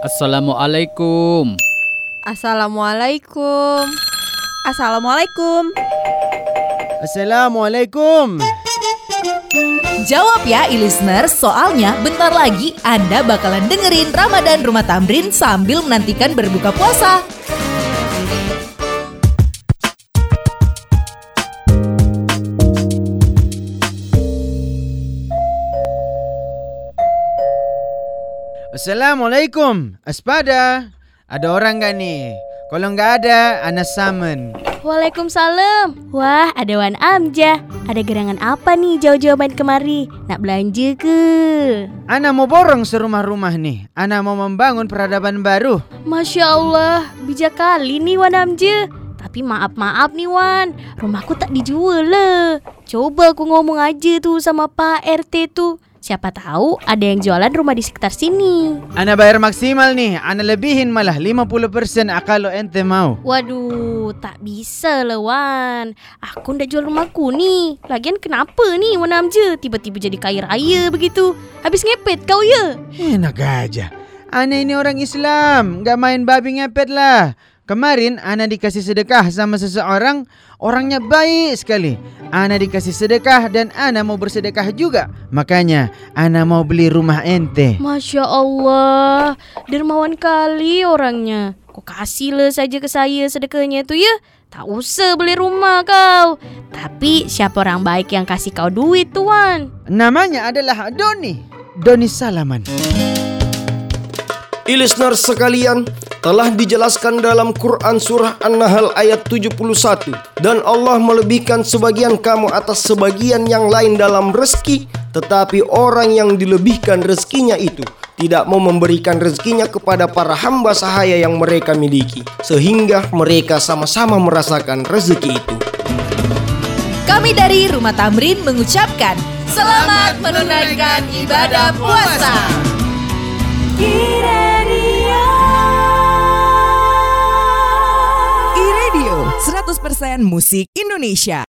Assalamualaikum. Assalamualaikum. Assalamualaikum. Assalamualaikum. Jawab ya e-listener, soalnya bentar lagi Anda bakalan dengerin Ramadan Rumah Tamrin sambil menantikan berbuka puasa. Assalamualaikum. Aspada. Ada orang gak nih? Kalau nggak ada, Ana summon. Waalaikumsalam. Wah, ada Wan Amjah. Ada gerangan apa nih jauh-jauh main kemari? Nak belanja ke? Ana mau borong serumah-rumah nih. Ana mau membangun peradaban baru. Masya Allah, bijak kali nih Wan Amjah. Tapi maaf-maaf nih Wan, rumahku tak dijual lah. Coba aku ngomong aja tuh sama Pak RT tuh. Siapa tahu ada yang jualan rumah di sekitar sini. Ana bayar maksimal nih. Ana lebihin malah 50% kalau ente mau. Waduh, tak bisa lah Wan. Aku ndak jual rumahku nih. Lagian kenapa nih Wan Amja tiba-tiba jadi kaya raya begitu? Habis ngepet kau ya? Enak aja. Ana ini orang Islam. Nggak main babi ngepet lah. Kemarin Ana dikasih sedekah sama seseorang, orangnya baik sekali. Ana dikasih sedekah dan Ana mau bersedekah juga. Makanya Ana mau beli rumah ente. Masya Allah, dermawan kali orangnya. Kau kasih lah saja ke saya sedekahnya tuh ya. Tak usah beli rumah kau. Tapi siapa orang baik yang kasih kau duit tuan? Namanya adalah Doni. Doni Salaman. I-listener sekalian, telah dijelaskan dalam Quran Surah An-Nahl ayat 71 dan Allah melebihkan sebagian kamu atas sebagian yang lain dalam rezeki tetapi orang yang dilebihkan rezekinya itu tidak mau memberikan rezekinya kepada para hamba sahaya yang mereka miliki sehingga mereka sama-sama merasakan rezeki itu Kami dari Rumah Tamrin mengucapkan selamat menunaikan ibadah puasa. 100% musik Indonesia